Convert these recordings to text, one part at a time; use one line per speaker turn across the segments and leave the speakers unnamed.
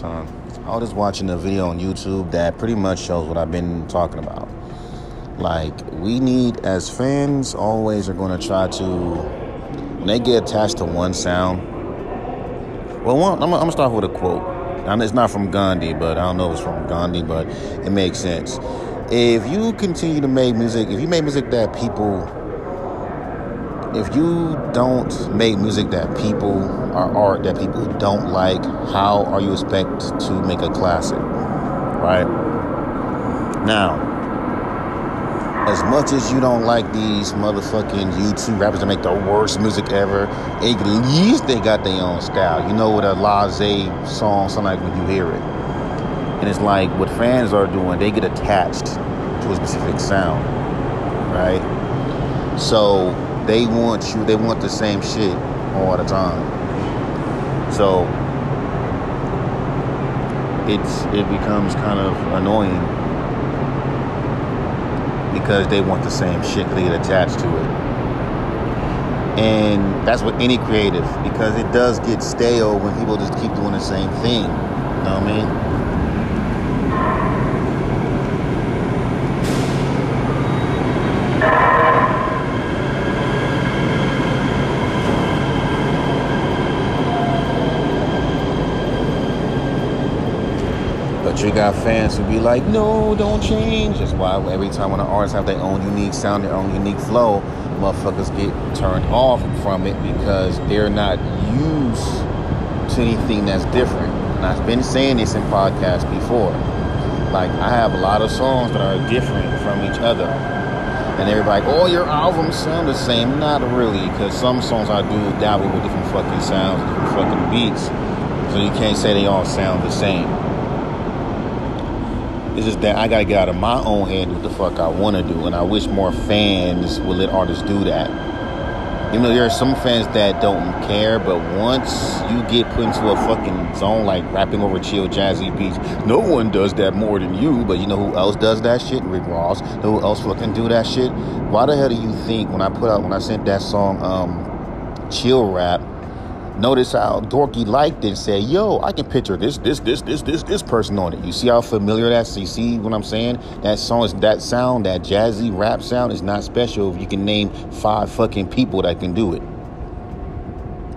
time. I was just watching a video on YouTube that pretty much shows what I've been talking about. Like, we need, as fans, always are going to try to, when they get attached to one sound. Well, one, I'm, I'm going to start with a quote. And it's not from Gandhi, but I don't know if it's from Gandhi, but it makes sense. If you continue to make music, if you make music that people if you don't make music that people or art that people don't like, how are you expect to make a classic? Right? Now, as much as you don't like these motherfucking YouTube rappers that make the worst music ever, at least they got their own style. You know what a Laze song sound like when you hear it. And it's like what fans are doing, they get attached to a specific sound. Right? So they want you, they want the same shit all the time. So it's it becomes kind of annoying because they want the same shit, they get attached to it. And that's what any creative, because it does get stale when people just keep doing the same thing. You know what I mean? But you got fans who be like, no, don't change. That's why every time when the artists have their own unique sound, their own unique flow, motherfuckers get turned off from it because they're not used to anything that's different. And I've been saying this in podcasts before. Like, I have a lot of songs that are different from each other. And everybody, oh, your albums sound the same. Not really, because some songs I do dabble with different fucking sounds, different fucking beats. So you can't say they all sound the same. It's just that I gotta get out of my own head what the fuck I wanna do, and I wish more fans would let artists do that. You know, there are some fans that don't care, but once you get put into a fucking zone like rapping over chill jazzy beats, no one does that more than you. But you know who else does that shit? Rick Ross. Know who else fucking do that shit? Why the hell do you think when I put out when I sent that song, um, chill rap? Notice how Dorky liked it and said, yo, I can picture this, this, this, this, this, this person on it. You see how familiar that is? You see what I'm saying? That song is that sound, that jazzy rap sound is not special if you can name five fucking people that can do it.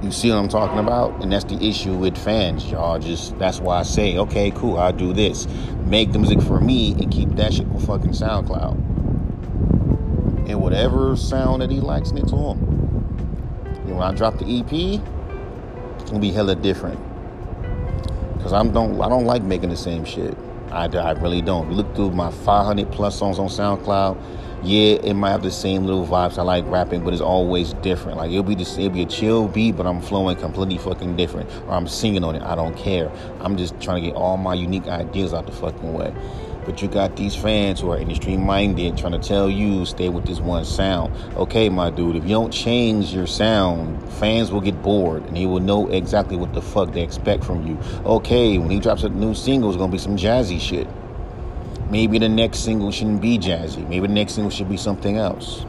You see what I'm talking about? And that's the issue with fans, y'all. Just that's why I say, okay, cool, I'll do this. Make the music for me and keep that shit on fucking SoundCloud. And whatever sound that he likes, it to him. And when I drop the EP, gonna be hella different. Cause I'm don't I don't like making the same shit. I, I really don't. Look through my 500 plus songs on SoundCloud. Yeah, it might have the same little vibes. I like rapping, but it's always different. Like it'll be just it'll be a chill beat, but I'm flowing completely fucking different, or I'm singing on it. I don't care. I'm just trying to get all my unique ideas out the fucking way. But you got these fans who are industry minded trying to tell you stay with this one sound. Okay, my dude, if you don't change your sound, fans will get bored and he will know exactly what the fuck they expect from you. Okay, when he drops a new single, it's gonna be some jazzy shit. Maybe the next single shouldn't be jazzy. Maybe the next single should be something else.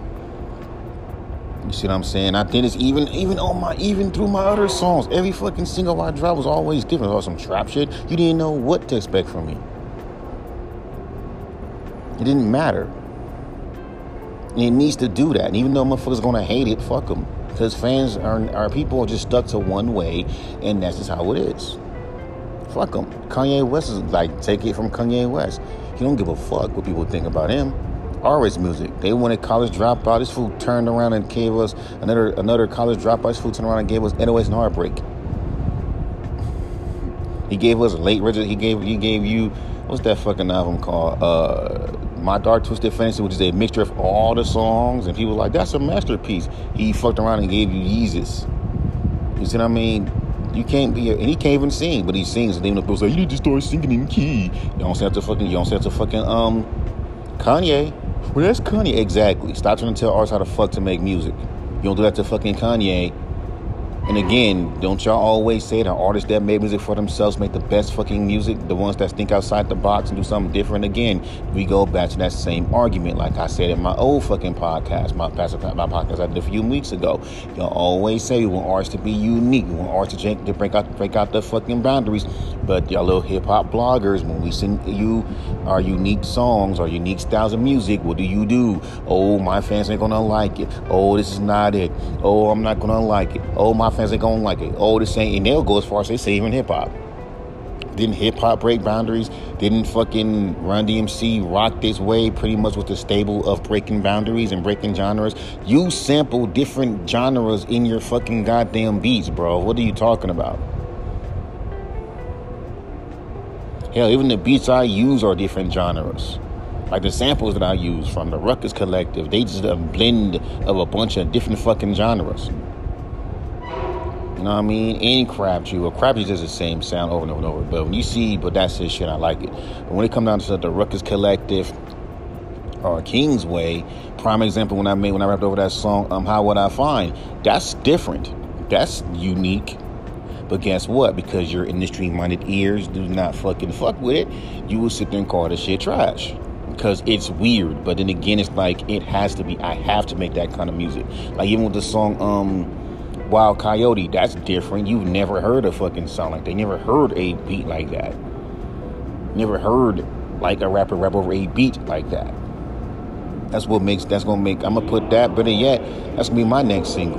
You see what I'm saying? I think it's even even on my even through my other songs. Every fucking single I drop was always different. Or some trap shit. You didn't know what to expect from me. It didn't matter. And it needs to do that. And even though motherfuckers gonna hate it, fuck them. Because fans are, are people are just stuck to one way, and that's just how it is. Fuck them. Kanye West is like, take it from Kanye West. He don't give a fuck what people think about him. Always music. They wanted college dropout. This fool turned around and gave us another another college dropout. This fool turned around and gave us NOS and Heartbreak. He gave us late Richard. He gave he gave you what's that fucking album called? Uh, My Dark Twisted Fantasy, which is a mixture of all the songs, and people like that's a masterpiece. He fucked around and gave you Yeezus. You see what I mean? You can't be, and he can't even sing, but he sings. And then the people say, "You need to start singing in key." You don't that to fucking, you don't that to fucking um Kanye. Well, that's Kanye exactly. Stop trying to tell artists how to fuck to make music. You don't do that to fucking Kanye. And again, don't y'all always say the artists that make music for themselves make the best fucking music, the ones that think outside the box and do something different? Again, we go back to that same argument, like I said in my old fucking podcast, my, past, my podcast I did a few weeks ago. Y'all always say we want artists to be unique, we want artists to, to break out break out the fucking boundaries. But y'all little hip hop bloggers, when we send you our unique songs, our unique styles of music, what do you do? Oh, my fans ain't gonna like it. Oh, this is not it. Oh, I'm not gonna like it. Oh, my fans ain't gonna like it. Oh, this ain't, and they'll go as far as they say even hip hop. Didn't hip hop break boundaries? Didn't fucking Run DMC rock this way pretty much with the stable of breaking boundaries and breaking genres? You sample different genres in your fucking goddamn beats, bro. What are you talking about? Hell, even the beats I use are different genres. Like the samples that I use from the Ruckus Collective, they just a blend of a bunch of different fucking genres. Know what I mean? Any or crap is just the same sound over and over and over. But when you see, but that's his shit, I like it. But when it comes down to the Ruckus Collective or Kingsway, prime example when I made when I rapped over that song, um, How Would I Find? That's different. That's unique. But guess what? Because your industry minded ears do not fucking fuck with it, you will sit there and call the shit trash because it's weird. But then again, it's like it has to be. I have to make that kind of music. Like even with the song um Wild Coyote, that's different. You've never heard a fucking song like that. never heard a beat like that. Never heard like a rapper rap over a beat like that. That's what makes that's gonna make I'm gonna put that better yet, that's gonna be my next single.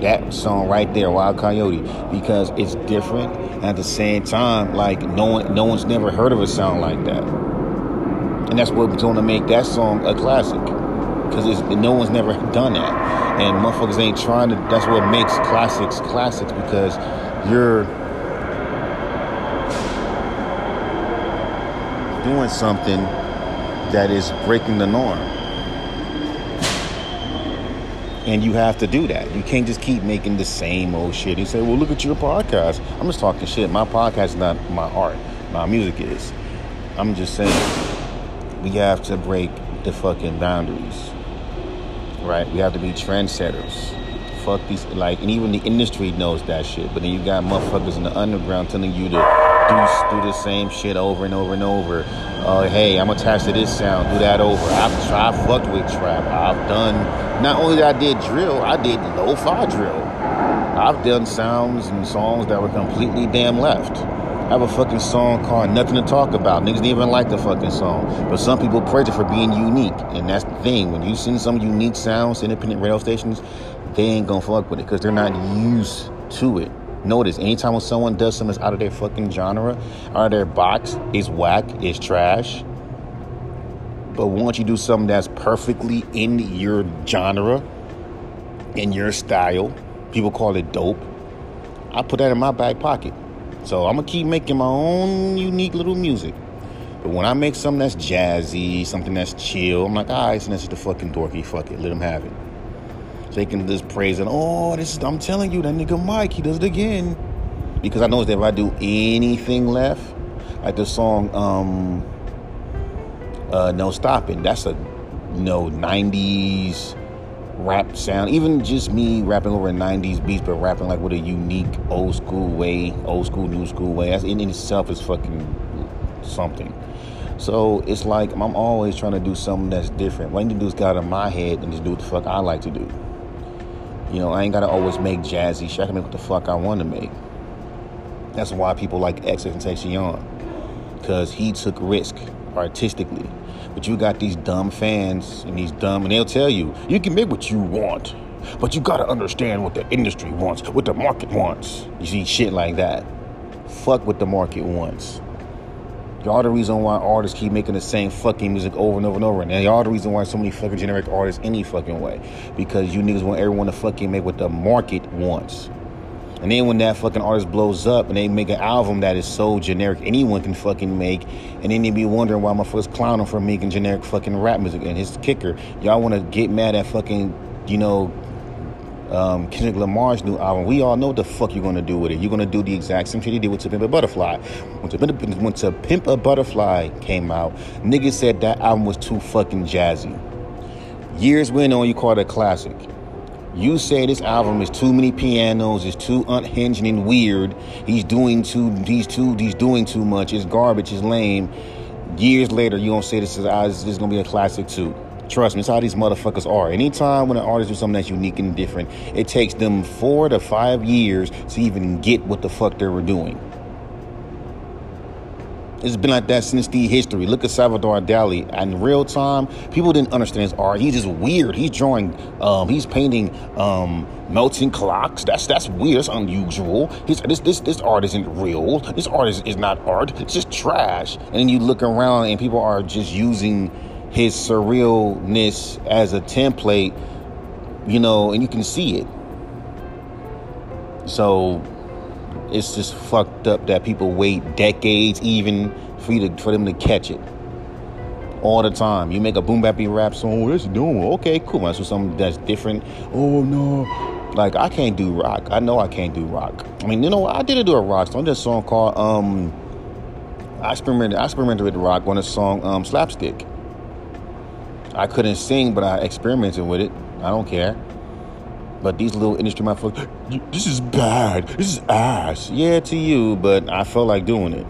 That song right there, Wild Coyote, because it's different and at the same time, like no one no one's never heard of a sound like that. And that's what's gonna make that song a classic. Because no one's never done that and motherfuckers ain't trying to. That's what makes classics classics because you're doing something that is breaking the norm. And you have to do that. You can't just keep making the same old shit. You say, well, look at your podcast. I'm just talking shit. My podcast is not my art. My music is. I'm just saying, we have to break the fucking boundaries right? We have to be trendsetters. Fuck these, like, and even the industry knows that shit. But then you got motherfuckers in the underground telling you to do, do the same shit over and over and over. Uh, hey, I'm attached to this sound, do that over. I've tried, fucked with trap. I've done, not only that I did drill, I did lo-fi drill. I've done sounds and songs that were completely damn left. I have a fucking song called Nothing to Talk About. Niggas didn't even like the fucking song. But some people praise it for being unique. And that's the thing. When you send some unique sounds independent radio stations, they ain't gonna fuck with it because they're not used to it. Notice, anytime when someone does something that's out of their fucking genre, out of their box, it's whack, it's trash. But once you do something that's perfectly in your genre, in your style, people call it dope. I put that in my back pocket. So I'm gonna keep making my own unique little music. But when I make something that's jazzy, something that's chill, I'm like, all right, so that's just the fucking dorky. Fuck it, let them have it. So they can just praise it. Oh, this is, I'm telling you, that nigga Mike, he does it again. Because I know that if I do anything left, like the song um, uh, No Stopping, that's a know 90s rap sound, even just me rapping over 90s beats, but rapping like with a unique old school way, old school, new school way. That's in itself is fucking something. So it's like I'm always trying to do something that's different. What I need to do is get out of my head and just do what the fuck I like to do. You know, I ain't gotta always make jazzy shit. I can make what the fuck I want to make. That's why people like X and XXXTentacion. Because he took risk artistically. But you got these dumb fans and these dumb, and they'll tell you, you can make what you want, but you gotta understand what the industry wants, what the market wants. You see, shit like that. Fuck what the market wants. Y'all the reason why artists keep making the same fucking music over and over and over. And y'all the reason why so many fucking generic artists any fucking way. Because you niggas want everyone to fucking make what the market wants. And then when that fucking artist blows up and they make an album that is so generic anyone can fucking make, and then they be wondering why my first clown for making generic fucking rap music. And his kicker, y'all want to get mad at fucking, you know, um, Kendrick Lamar's new album. We all know what the fuck you're gonna do with it. You're gonna do the exact same shit you did with To Pimp a Butterfly. When To, when to Pimp a Butterfly came out, niggas said that album was too fucking jazzy. Years went on, you call it a classic. You say this album is too many pianos, it's too unhinged and weird. He's doing too he's too he's doing too much. It's garbage, it's lame. Years later, you don't say this is ah, this is gonna be a classic too. Trust me, it's how these motherfuckers are. Anytime when an artist do something that's unique and different, it takes them four to five years to even get what the fuck they were doing. It's been like that since the history. Look at Salvador Dali. In real time, people didn't understand his art. He's just weird. He's drawing, um, he's painting um, melting clocks. That's that's weird. That's unusual. He's, this this this art isn't real. This art is, is not art. It's just trash. And you look around and people are just using his surrealness as a template, you know, and you can see it. So it's just fucked up that people wait decades even for you to, for them to catch it all the time. You make a boom bappy rap song, what's it doing? Okay, cool. That's something that's different. Oh no. Like I can't do rock. I know I can't do rock. I mean, you know what? I did do a rock song. This song called um I experimented I experimented with rock on a song um slapstick. I couldn't sing, but I experimented with it. I don't care. But these little industry motherfuckers, this is bad. This is ass. Yeah, to you, but I felt like doing it.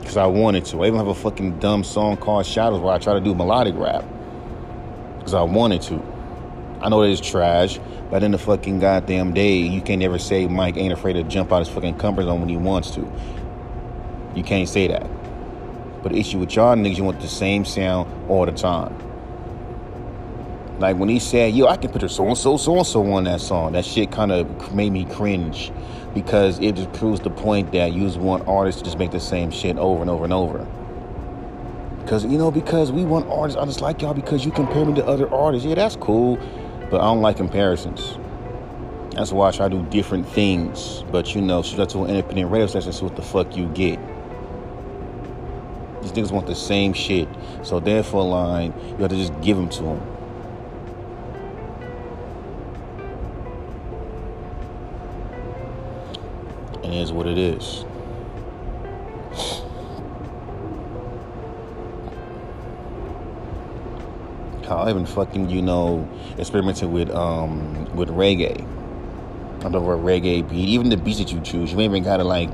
Because I wanted to. I even have a fucking dumb song called Shadows where I try to do melodic rap. Because I wanted to. I know that it's trash, but in the fucking goddamn day, you can't ever say Mike ain't afraid to jump out his fucking comfort zone when he wants to. You can't say that. But the issue with y'all niggas, you want the same sound all the time. Like when he said, "Yo, I can picture so and so, so and so on that song," that shit kind of made me cringe because it just proves the point that you just want artists to just make the same shit over and over and over. Because you know, because we want artists, I just like y'all because you compare me to other artists. Yeah, that's cool, but I don't like comparisons. That's why I try to do different things. But you know, shout to an independent radio station, see what the fuck you get. These niggas want the same shit. So therefore, line, you have to just give them to them. And is what it is. I even fucking, you know, experimented with um with reggae. I love a reggae beat. Even the beats that you choose, you ain't even gotta like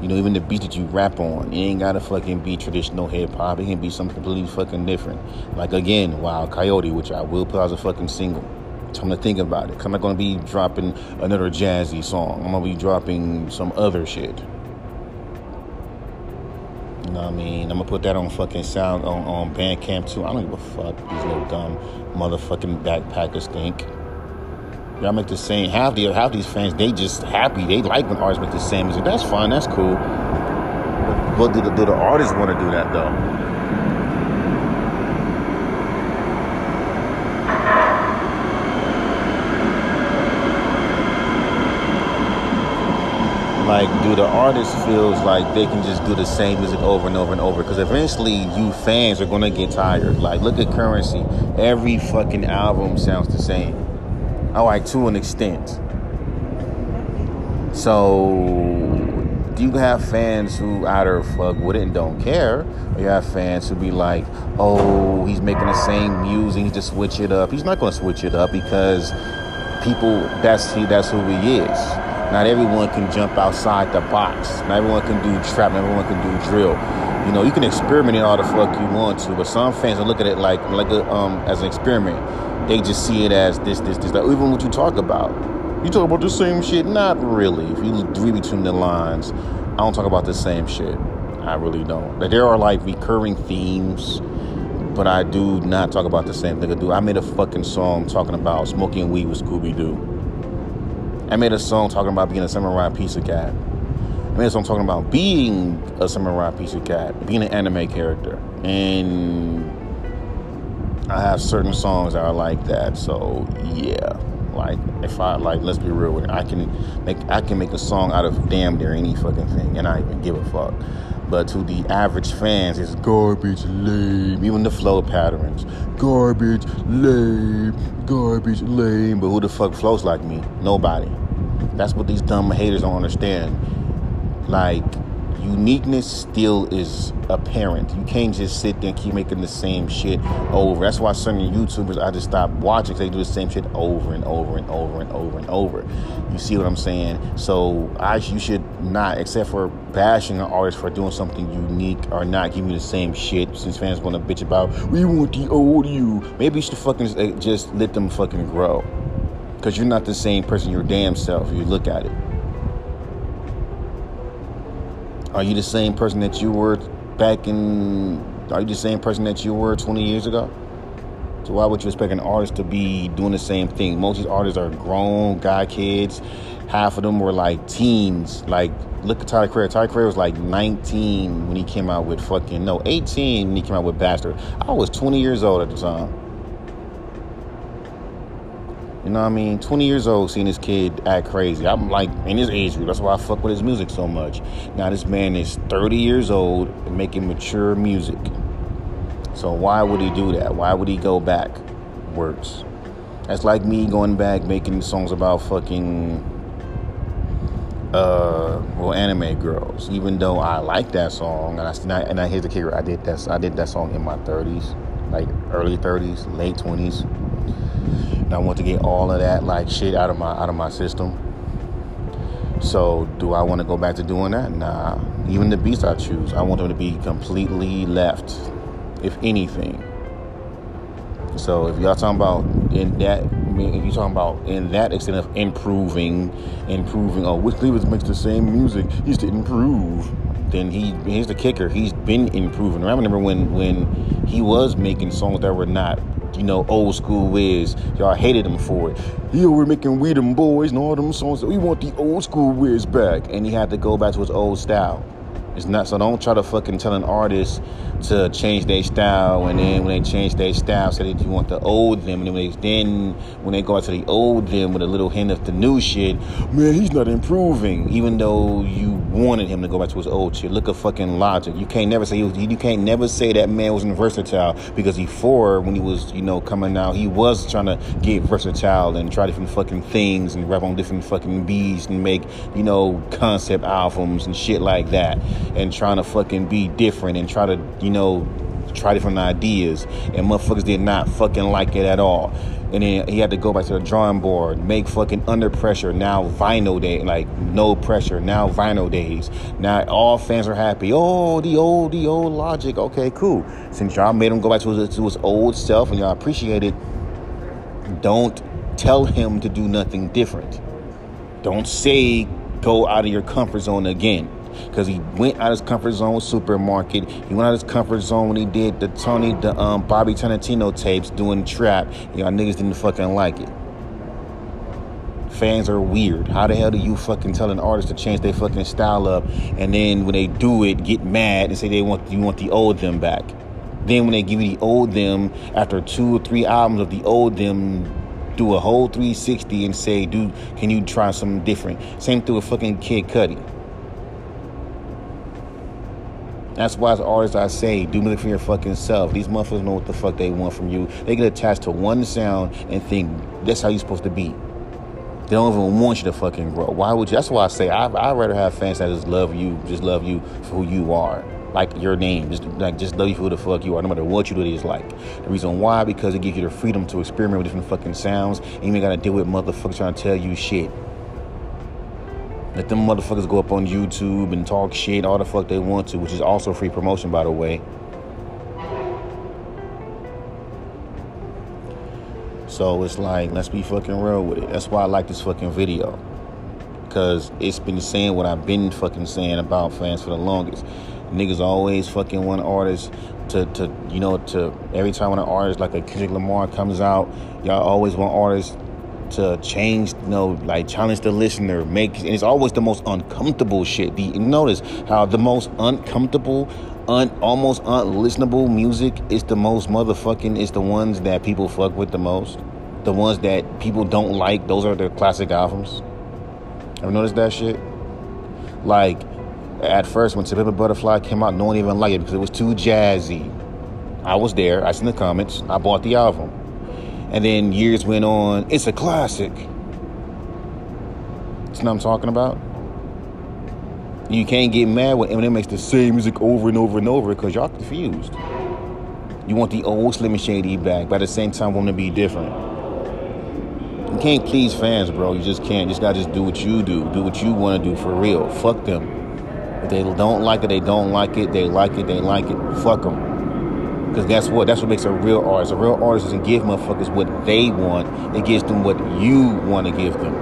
you know, even the beats that you rap on, it ain't gotta fucking be traditional hip hop. It can be something completely fucking different. Like again, Wild Coyote, which I will put as a fucking single. Time to think about it. I'm not gonna be dropping another jazzy song. I'm gonna be dropping some other shit. You know what I mean? I'm gonna put that on fucking sound on, on Bandcamp too. I don't give a fuck. These little dumb motherfucking backpackers think. Y'all make the same. Half the half these fans, they just happy. They like when artists make the same music. That's fine. That's cool. But do the, do the artists want to do that though? Like do the artist feels like they can just do the same music over and over and over because eventually you fans are to get tired like look at Curren$y every fucking album sounds the same all right, to an extent. So, do you have fans who either fuck with it and don't care, or you have fans who be like, "Oh, he's making the same music, he just switch it up." He's not to switch it up because people that's he that's who he is. Not everyone can jump outside the box. Not everyone can do trap. Not everyone can do drill. You know, you can experiment in all the fuck you want to, but some fans will look at it like like a, um as an experiment they just see it as this, this, this. Like, even what you talk about, you talk about the same shit. Not really. If you read between the lines, I don't talk about the same shit. I really don't. Like, there are like recurring themes, but I do not talk about the same thing I do. I made a fucking song talking about smoking weed with Scooby Doo. I made a song talking about being a samurai of cat. I made a song talking about being a samurai of cat, being an anime character, and I have certain songs that are like that. So yeah, like if I like, let's be real, I can make I can make a song out of damn near any fucking thing, and I even give a fuck. But to the average fans, it's garbage, lame. Even the flow patterns, garbage, lame, garbage, lame. But who the fuck flows like me? Nobody. That's what these dumb haters don't understand. Like uniqueness still is apparent. You can't just sit there and keep making the same shit over. That's why certain YouTubers I just stop watching they do the same shit over and over and over and over and over. You see what I'm saying? So I you should not, except for bashing an artist for doing something unique or not giving you the same shit. Since fans want to bitch about we want the old you, maybe you should fucking just eh, let them fucking grow. Because you're not the same person your damn self. You look at it. Are you the same person that you were back in? Are you the same person that you were 20 years ago? So why would you expect an artist to be doing the same thing? Most of these artists are grown guy kids. Half of them were like teens. Like look at Tyler Creator. Tyler Creator was like 19 when he came out with fucking no 18 when he came out with Bastard. I was 20 years old at the time. You know what I mean? 20 years old, seeing this kid act crazy. I'm like in his age group. That's why I fuck with his music so much. Now this man is 30 years old making mature music. So why would he do that? Why would he go back? Words. That's like me going back making songs about fucking uh well anime girls. Even though I like that song and I and I, and I the kicker, I did that I did that song in my 30s, like early 30s, late 20s and I want to get all of that like shit out of my out of my system. So do I want to go back to doing that? Nah. Even the beats I choose, I want them to be completely left, if anything. So if y'all talking about in that, if you're talking about in that extent of improving, improving, oh, Wiz Khalifa makes the same music, he's to improve. Then he the kicker. He's been improving. I remember when when he was making songs that were not you know, old school Wiz. Y'all hated him for it. Yeah, we're making We Dem Boyz and all them songs. We want the old school Wiz back. And he had to go back to his old style. It's not so don't try to fucking tell an artist to change their style and then when they change their style say that you want the old them and then when they, then when they go out to the old them with a little hint of the new shit, man, he's not improving. Even though you wanted him to go back to his old shit. Look at fucking Logic. You can't never say he was, you can't never say that man wasn't versatile because before when he was, you know, coming out, he was trying to get versatile and try different fucking things and rap on different fucking beats and make, you know, concept albums and shit like that and trying to fucking be different and try to, you know, try different ideas. And motherfuckers did not fucking like it at all. And then he had to go back to the drawing board, make fucking under pressure. Now vinyl day, like no pressure. Now vinyl days. Now all fans are happy. Oh, the old, the old Logic. Okay, cool. Since y'all made him go back to his, to his old self and y'all appreciate it, don't tell him to do nothing different. Don't say go out of your comfort zone again because he went out of his comfort zone with supermarket. He went out of his comfort zone when he did the Tony, the um, Bobby Tarantino tapes doing trap. Y'all niggas didn't fucking like it. Fans are weird. How the hell do you fucking tell an artist to change their fucking style up, and then when they do it, get mad and say they want you want the old them back? Then when they give you the old them after two or three albums of the old them, do a whole 360 and say, dude, can you try something different? Same thing with fucking Kid Cudi. That's why as artists I say, do music for your fucking self. These motherfuckers know what the fuck they want from you. They get attached to one sound and think that's how you're supposed to be. They don't even want you to fucking grow. Why would you? That's why I say I, I'd rather have fans that just love you, just love you for who you are. Like your name, just like just love you for who the fuck you are, no matter what you do. Is like the reason why because it gives you the freedom to experiment with different fucking sounds. And you ain't gotta deal with motherfuckers trying to tell you shit. Let them motherfuckers go up on YouTube and talk shit all the fuck they want to, which is also free promotion, by the way. So it's like, let's be fucking real with it. That's why I like this fucking video. Because it's been saying what I've been fucking saying about fans for the longest. Niggas always fucking want artists to, to you know, to every time when an artist like a Kendrick Lamar comes out, y'all always want artists to change, you know, like challenge the listener, make, and it's always the most uncomfortable shit. The, notice how the most uncomfortable, un, almost unlistenable music is the most motherfucking, is the ones that people fuck with the most. The ones that people don't like, those are the classic albums. Ever noticed that shit? Like, at first, when To Butterfly came out, no one even liked it because it was too jazzy. I was there, I seen the comments, I bought the album. And then years went on. It's a classic. Know what I'm talking about? You can't get mad when Eminem makes the same music over and over and over because y'all confused. You want the old Slim Shady back, but at the same time want to be different. You can't please fans, bro. You just can't. You just gotta just do what you do. Do what you want to do for real. Fuck them. If they don't like it, they don't like it. They like it, they like it. Fuck them. Because that's what that's what makes a real artist. A real artist doesn't give motherfuckers what they want. It gives them what you want to give them.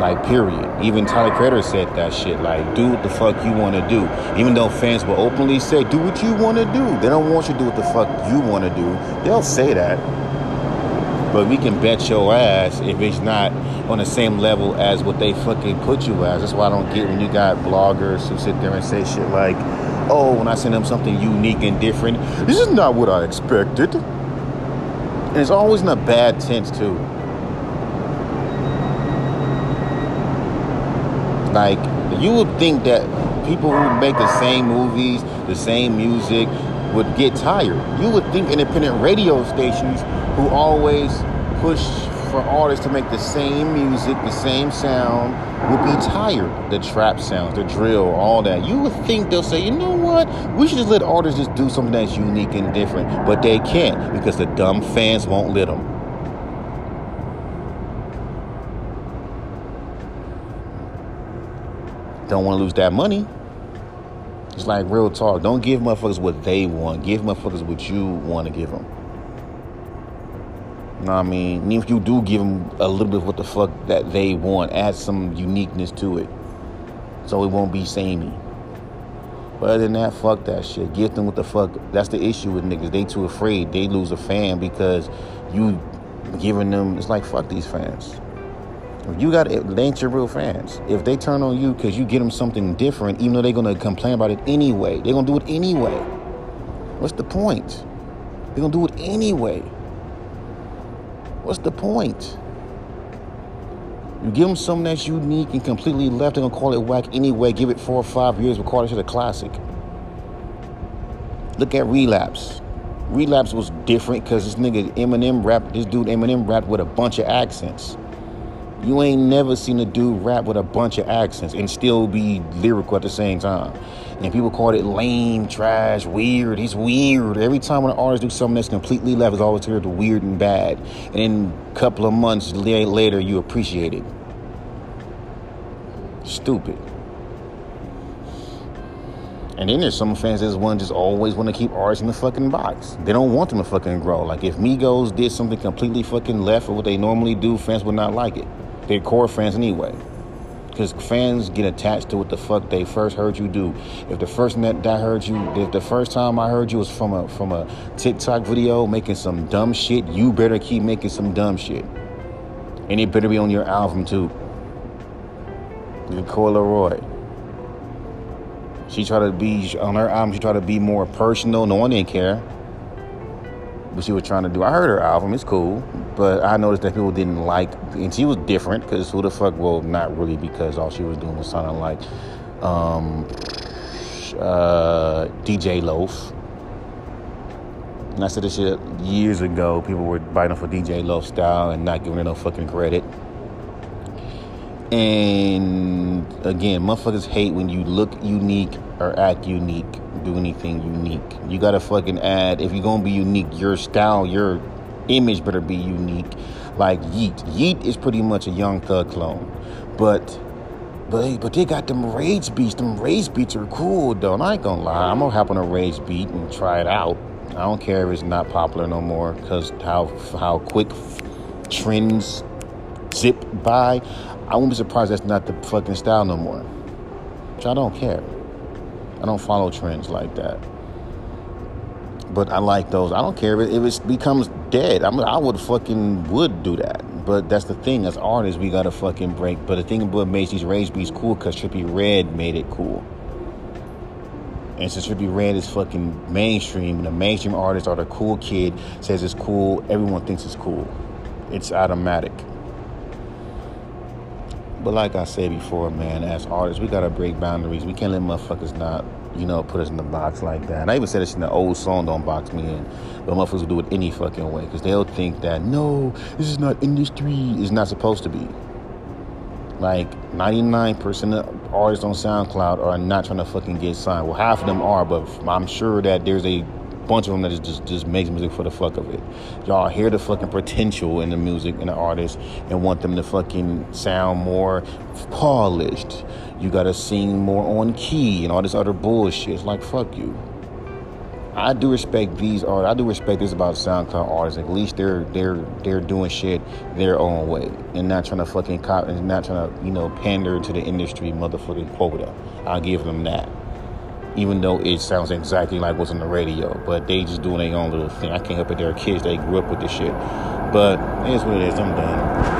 Like, period. Even Tyler Creator said that shit. Like, do what the fuck you want to do. Even though fans will openly say, do what you want to do. They don't want you to do what the fuck you want to do. They'll say that. But we can bet your ass if it's not on the same level as what they fucking put you as. That's why I don't get when you got bloggers who sit there and say shit like, oh, when I send them something unique and different, this is not what I expected. And it's always in a bad tense, too. Like, you would think that people who make the same movies, the same music, would get tired. You would think independent radio stations who always push for artists to make the same music, the same sound, would be tired. The trap sounds, the drill, all that. You would think they'll say, you know what? We should just let artists just do something that's unique and different. But they can't because the dumb fans won't let them. don't want to lose that money. It's like real talk. Don't give motherfuckers what they want. Give motherfuckers what you want to give them. You know what I mean? If you do give them a little bit of what the fuck that they want, add some uniqueness to it. So it won't be samey. But other than that, fuck that shit. Give them what the fuck. That's the issue with niggas. They too afraid. They lose a fan because you giving them. It's like fuck these fans. If You got they ain't your real fans. If they turn on you because you get them something different, even though they're gonna complain about it anyway, they're gonna do it anyway. What's the point? They're gonna do it anyway. What's the point? You give them something that's unique and completely left, they're gonna call it whack anyway. Give it four or five years, we'll call it a classic. Look at Relapse. Relapse was different because this nigga Eminem rapped, this dude Eminem rapped with a bunch of accents. You ain't never seen a dude rap with a bunch of accents and still be lyrical at the same time. And people call it lame, trash, weird. He's weird. Every time when an artist do something that's completely left, it's always the weird and bad. And then a couple of months later, you appreciate it. Stupid. And then there's some fans that want just always want to keep artists in the fucking box. They don't want them to fucking grow. Like if Migos did something completely fucking left of what they normally do, fans would not like it they're core fans anyway. Because fans get attached to what the fuck they first heard you do. If the first that I heard you, if the first time I heard you was from a from a TikTok video making some dumb shit, you better keep making some dumb shit, and it better be on your album too. Coi Leray. She tried to be on her album. She tried to be more personal. No one didn't care what she was trying to do. I heard her album; it's cool, but I noticed that people didn't like, and she was different because who the fuck? Well, not really, because all she was doing was sounding like um, uh, DeJ Loaf. And I said this shit years ago. People were biting for DeJ Loaf style and not giving her no fucking credit. And again, motherfuckers hate when you look unique or act unique, do anything unique. You gotta fucking add, if you're gonna be unique, your style, your image better be unique. Like Yeat. Yeat is pretty much a Young Thug clone. But but but they got them rage beats. Them rage beats are cool though. And I ain't gonna lie. I'm gonna hop on a rage beat and try it out. I don't care if it's not popular no more, cause how how quick trends zip by. I won't be surprised that's not the fucking style no more. Which I don't care. I don't follow trends like that. But I like those. I don't care if it, if it becomes dead. I mean, I would fucking would do that. But that's the thing. As artists, we gotta fucking break. But the thing about makes these rage beats cool because Trippie Redd made it cool. And since Trippie Redd is fucking mainstream, and the mainstream artist or the cool kid says it's cool, everyone thinks it's cool. It's automatic. But like I said before, man, as artists, we gotta break boundaries. We can't let motherfuckers not, you know, put us in the box like that. And I even said this in the old song, "Don't Box Me In," but motherfuckers will do it any fucking way because they'll think that no, this is not industry. It's not supposed to be. Like 99% of artists on SoundCloud are not trying to fucking get signed. Well, half of them are, but I'm sure that there's a bunch of them that just just makes music for the fuck of it. Y'all hear the fucking potential in the music and the artist and want them to fucking sound more polished. You gotta sing more on key and all this other bullshit. It's like fuck you. I do respect these art. I do respect this about SoundCloud artists. At least they're they're they're doing shit their own way and not trying to fucking cop and not trying to you know pander to the industry motherfucking quota. I'll give them that. Even though it sounds exactly like what's on the radio, but they just doing their own little thing. I can't help it. They're kids. They grew up with this shit. But it is what it is. I'm done.